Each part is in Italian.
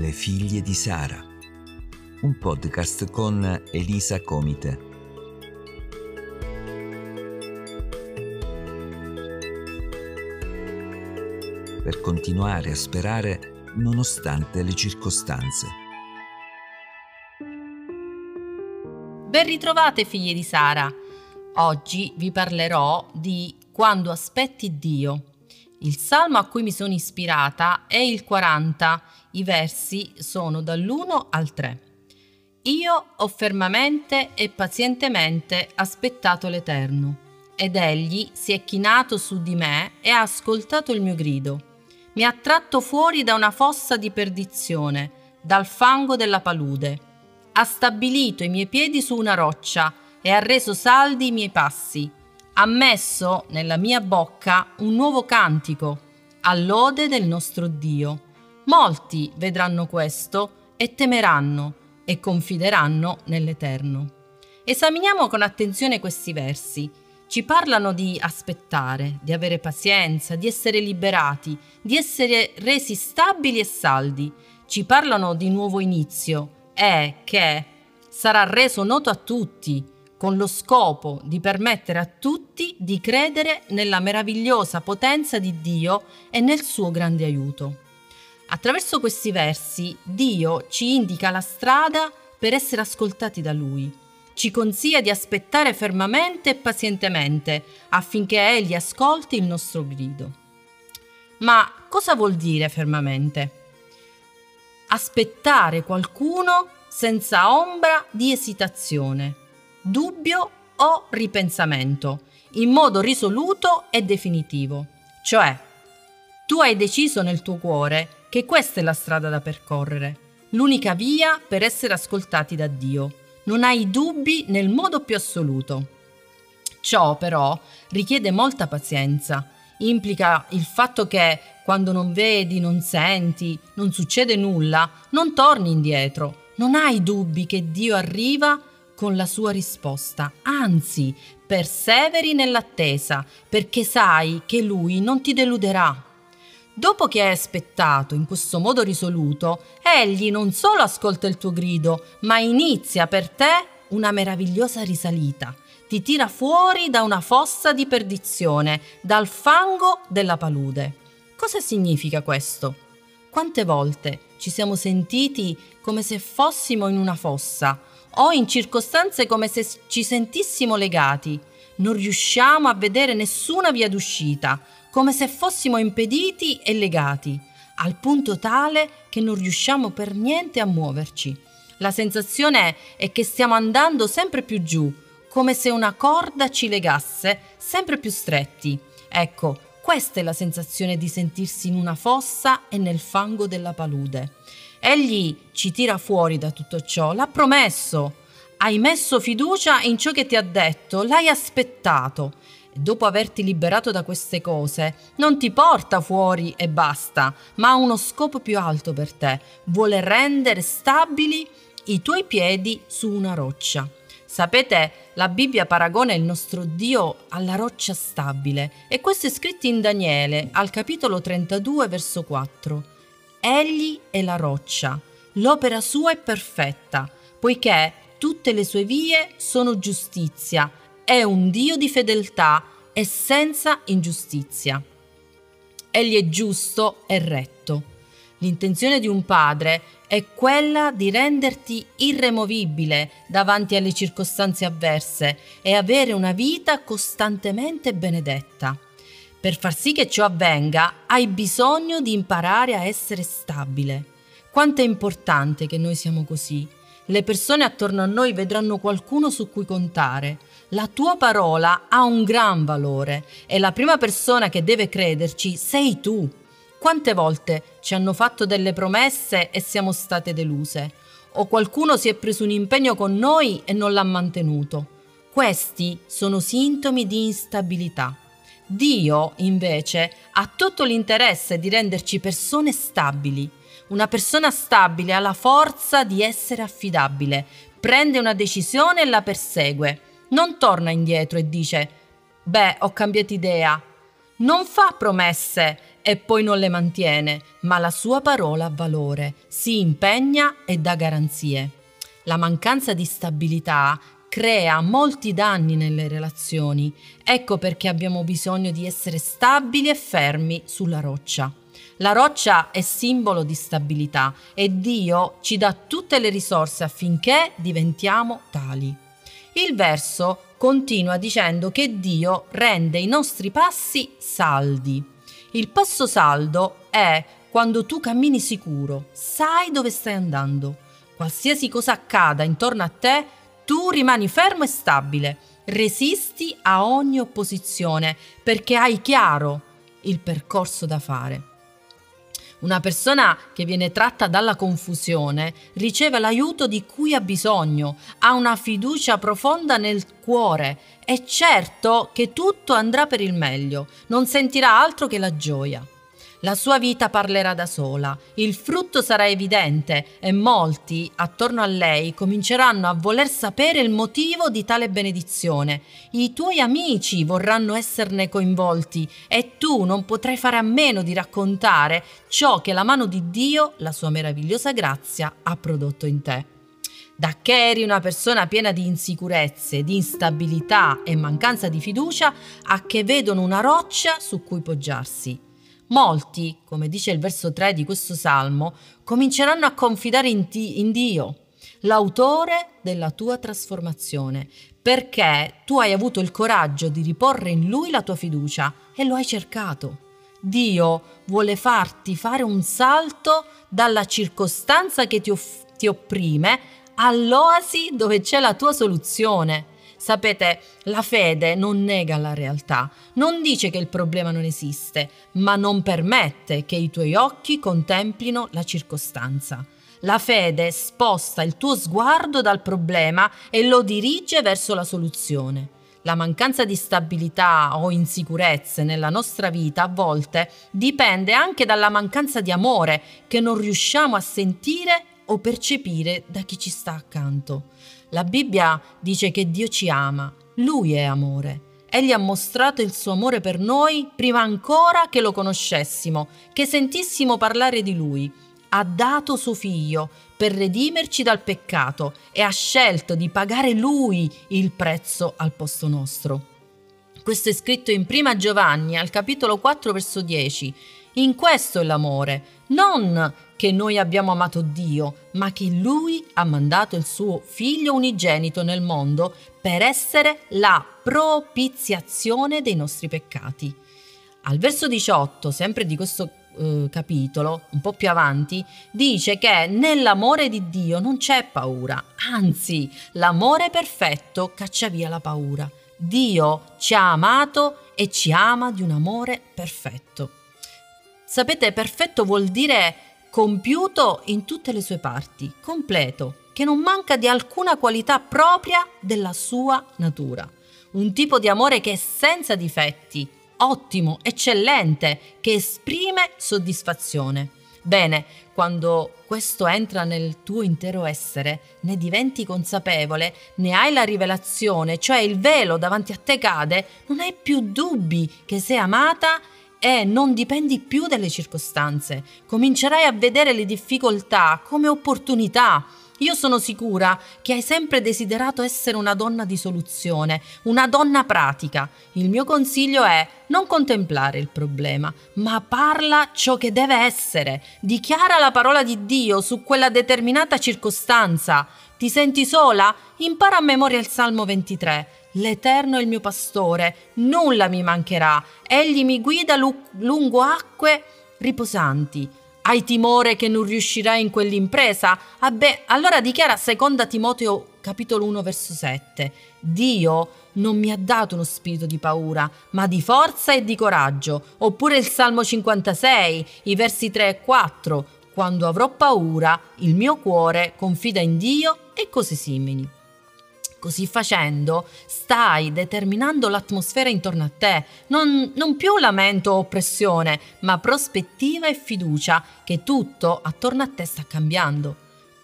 Le figlie di Sara, un podcast con Elisa Comite. Per continuare a sperare nonostante le circostanze. Ben ritrovate figlie di Sara. Oggi vi parlerò di quando aspetti Dio. Il salmo a cui mi sono ispirata è il 40, i versi sono dall'1 al 3. Io ho fermamente e pazientemente aspettato l'Eterno, ed egli si è chinato su di me e ha ascoltato il mio grido. Mi ha tratto fuori da una fossa di perdizione, dal fango della palude. Ha stabilito i miei piedi su una roccia e ha reso saldi i miei passi ha messo nella mia bocca un nuovo cantico, all'ode del nostro Dio. Molti vedranno questo e temeranno e confideranno nell'Eterno. Esaminiamo con attenzione questi versi. Ci parlano di aspettare, di avere pazienza, di essere liberati, di essere resi stabili e saldi. Ci parlano di nuovo inizio e che sarà reso noto a tutti, con lo scopo di permettere a tutti di credere nella meravigliosa potenza di Dio e nel suo grande aiuto. Attraverso questi versi Dio ci indica la strada per essere ascoltati da Lui. Ci consiglia di aspettare fermamente e pazientemente affinché Egli ascolti il nostro grido. Ma cosa vuol dire fermamente? Aspettare qualcuno senza ombra di esitazione dubbio o ripensamento, in modo risoluto e definitivo. Cioè, tu hai deciso nel tuo cuore che questa è la strada da percorrere, l'unica via per essere ascoltati da Dio. Non hai dubbi nel modo più assoluto. Ciò però richiede molta pazienza, implica il fatto che quando non vedi, non senti, non succede nulla, non torni indietro, non hai dubbi che Dio arriva con la sua risposta, anzi, perseveri nell'attesa, perché sai che lui non ti deluderà. Dopo che hai aspettato in questo modo risoluto, egli non solo ascolta il tuo grido, ma inizia per te una meravigliosa risalita. Ti tira fuori da una fossa di perdizione, dal fango della palude. Cosa significa questo? Quante volte ci siamo sentiti come se fossimo in una fossa, o in circostanze come se ci sentissimo legati. Non riusciamo a vedere nessuna via d'uscita, come se fossimo impediti e legati, al punto tale che non riusciamo per niente a muoverci. La sensazione è che stiamo andando sempre più giù, come se una corda ci legasse sempre più stretti. Ecco, questa è la sensazione di sentirsi in una fossa e nel fango della palude. Egli ci tira fuori da tutto ciò, l'ha promesso. Hai messo fiducia in ciò che ti ha detto, l'hai aspettato. E dopo averti liberato da queste cose, non ti porta fuori e basta, ma ha uno scopo più alto per te. Vuole rendere stabili i tuoi piedi su una roccia. Sapete, la Bibbia paragona il nostro Dio alla roccia stabile e questo è scritto in Daniele al capitolo 32 verso 4. Egli è la roccia, l'opera sua è perfetta, poiché tutte le sue vie sono giustizia, è un Dio di fedeltà e senza ingiustizia. Egli è giusto e retto. L'intenzione di un padre è quella di renderti irremovibile davanti alle circostanze avverse e avere una vita costantemente benedetta. Per far sì che ciò avvenga, hai bisogno di imparare a essere stabile. Quanto è importante che noi siamo così. Le persone attorno a noi vedranno qualcuno su cui contare. La tua parola ha un gran valore e la prima persona che deve crederci sei tu. Quante volte ci hanno fatto delle promesse e siamo state deluse? O qualcuno si è preso un impegno con noi e non l'ha mantenuto? Questi sono sintomi di instabilità. Dio, invece, ha tutto l'interesse di renderci persone stabili. Una persona stabile ha la forza di essere affidabile, prende una decisione e la persegue. Non torna indietro e dice, beh, ho cambiato idea. Non fa promesse e poi non le mantiene, ma la sua parola ha valore, si impegna e dà garanzie. La mancanza di stabilità crea molti danni nelle relazioni. Ecco perché abbiamo bisogno di essere stabili e fermi sulla roccia. La roccia è simbolo di stabilità e Dio ci dà tutte le risorse affinché diventiamo tali. Il verso continua dicendo che Dio rende i nostri passi saldi. Il passo saldo è quando tu cammini sicuro, sai dove stai andando. Qualsiasi cosa accada intorno a te, tu rimani fermo e stabile, resisti a ogni opposizione perché hai chiaro il percorso da fare. Una persona che viene tratta dalla confusione riceve l'aiuto di cui ha bisogno, ha una fiducia profonda nel cuore, è certo che tutto andrà per il meglio, non sentirà altro che la gioia. La sua vita parlerà da sola, il frutto sarà evidente e molti attorno a lei cominceranno a voler sapere il motivo di tale benedizione. I tuoi amici vorranno esserne coinvolti e tu non potrai fare a meno di raccontare ciò che la mano di Dio, la sua meravigliosa grazia, ha prodotto in te. Da che eri una persona piena di insicurezze, di instabilità e mancanza di fiducia, a che vedono una roccia su cui poggiarsi. Molti, come dice il verso 3 di questo salmo, cominceranno a confidare in, ti, in Dio, l'autore della tua trasformazione, perché tu hai avuto il coraggio di riporre in Lui la tua fiducia e lo hai cercato. Dio vuole farti fare un salto dalla circostanza che ti, off- ti opprime all'oasi dove c'è la tua soluzione. Sapete, la fede non nega la realtà, non dice che il problema non esiste, ma non permette che i tuoi occhi contemplino la circostanza. La fede sposta il tuo sguardo dal problema e lo dirige verso la soluzione. La mancanza di stabilità o insicurezze nella nostra vita a volte dipende anche dalla mancanza di amore che non riusciamo a sentire o percepire da chi ci sta accanto. La Bibbia dice che Dio ci ama, Lui è amore. Egli ha mostrato il suo amore per noi prima ancora che lo conoscessimo, che sentissimo parlare di Lui. Ha dato suo figlio per redimerci dal peccato e ha scelto di pagare Lui il prezzo al posto nostro. Questo è scritto in Prima Giovanni al capitolo 4 verso 10. In questo è l'amore, non che noi abbiamo amato Dio, ma che Lui ha mandato il suo figlio unigenito nel mondo per essere la propiziazione dei nostri peccati. Al verso 18, sempre di questo eh, capitolo, un po' più avanti, dice che nell'amore di Dio non c'è paura, anzi l'amore perfetto caccia via la paura. Dio ci ha amato e ci ama di un amore perfetto. Sapete, perfetto vuol dire compiuto in tutte le sue parti, completo, che non manca di alcuna qualità propria della sua natura. Un tipo di amore che è senza difetti, ottimo, eccellente, che esprime soddisfazione. Bene, quando questo entra nel tuo intero essere, ne diventi consapevole, ne hai la rivelazione, cioè il velo davanti a te cade, non hai più dubbi che sei amata e non dipendi più dalle circostanze. Comincerai a vedere le difficoltà come opportunità. Io sono sicura che hai sempre desiderato essere una donna di soluzione, una donna pratica. Il mio consiglio è non contemplare il problema, ma parla ciò che deve essere. Dichiara la parola di Dio su quella determinata circostanza. Ti senti sola? Impara a memoria il Salmo 23 L'Eterno è il mio pastore, nulla mi mancherà. Egli mi guida lu- lungo acque riposanti. Hai timore che non riuscirai in quell'impresa? Ah beh, allora dichiara seconda Timoteo capitolo 1 verso 7. Dio non mi ha dato uno spirito di paura, ma di forza e di coraggio. Oppure il Salmo 56, i versi 3 e 4. Quando avrò paura, il mio cuore confida in Dio e cose simili. Così facendo stai determinando l'atmosfera intorno a te, non, non, più lamento o oppressione, ma prospettiva e fiducia che tutto attorno a te sta cambiando.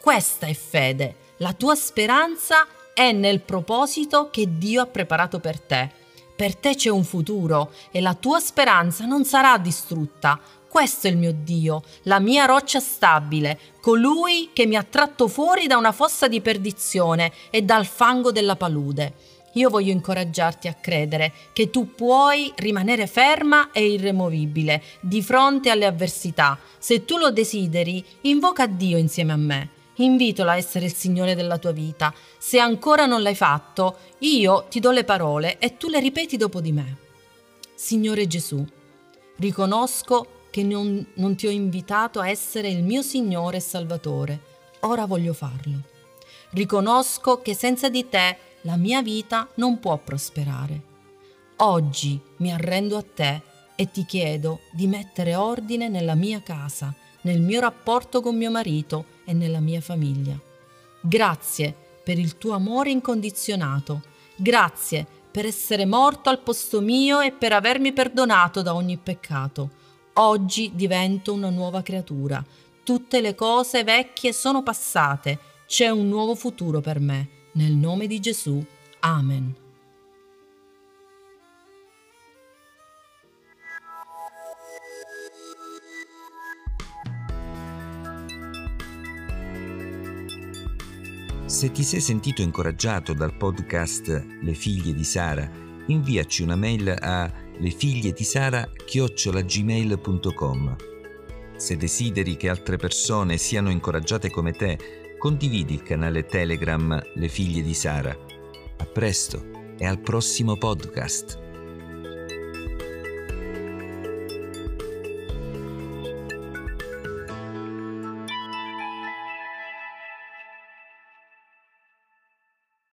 Questa è fede, la tua speranza è nel proposito che Dio ha preparato per te. Per te c'è un futuro e la tua speranza non sarà distrutta. Questo è il mio Dio, la mia roccia stabile, colui che mi ha tratto fuori da una fossa di perdizione e dal fango della palude. Io voglio incoraggiarti a credere che tu puoi rimanere ferma e irremovibile di fronte alle avversità. Se tu lo desideri, invoca Dio insieme a me. Invitola a essere il Signore della tua vita. Se ancora non l'hai fatto, io ti do le parole e tu le ripeti dopo di me. Signore Gesù, riconosco che non, non ti ho invitato a essere il mio Signore e Salvatore. Ora voglio farlo. Riconosco che senza di te la mia vita non può prosperare. Oggi mi arrendo a te e ti chiedo di mettere ordine nella mia casa, nel mio rapporto con mio marito e nella mia famiglia. Grazie per il tuo amore incondizionato. Grazie per essere morto al posto mio e per avermi perdonato da ogni peccato. Oggi divento una nuova creatura. Tutte le cose vecchie sono passate. C'è un nuovo futuro per me. Nel nome di Gesù. Amen. Se ti sei sentito incoraggiato dal podcast Le figlie di Sara, inviaci una mail a lefigliedisara@gmail.com. Se desideri che altre persone siano incoraggiate come te, condividi il canale Telegram Le figlie di Sara. A presto e al prossimo podcast.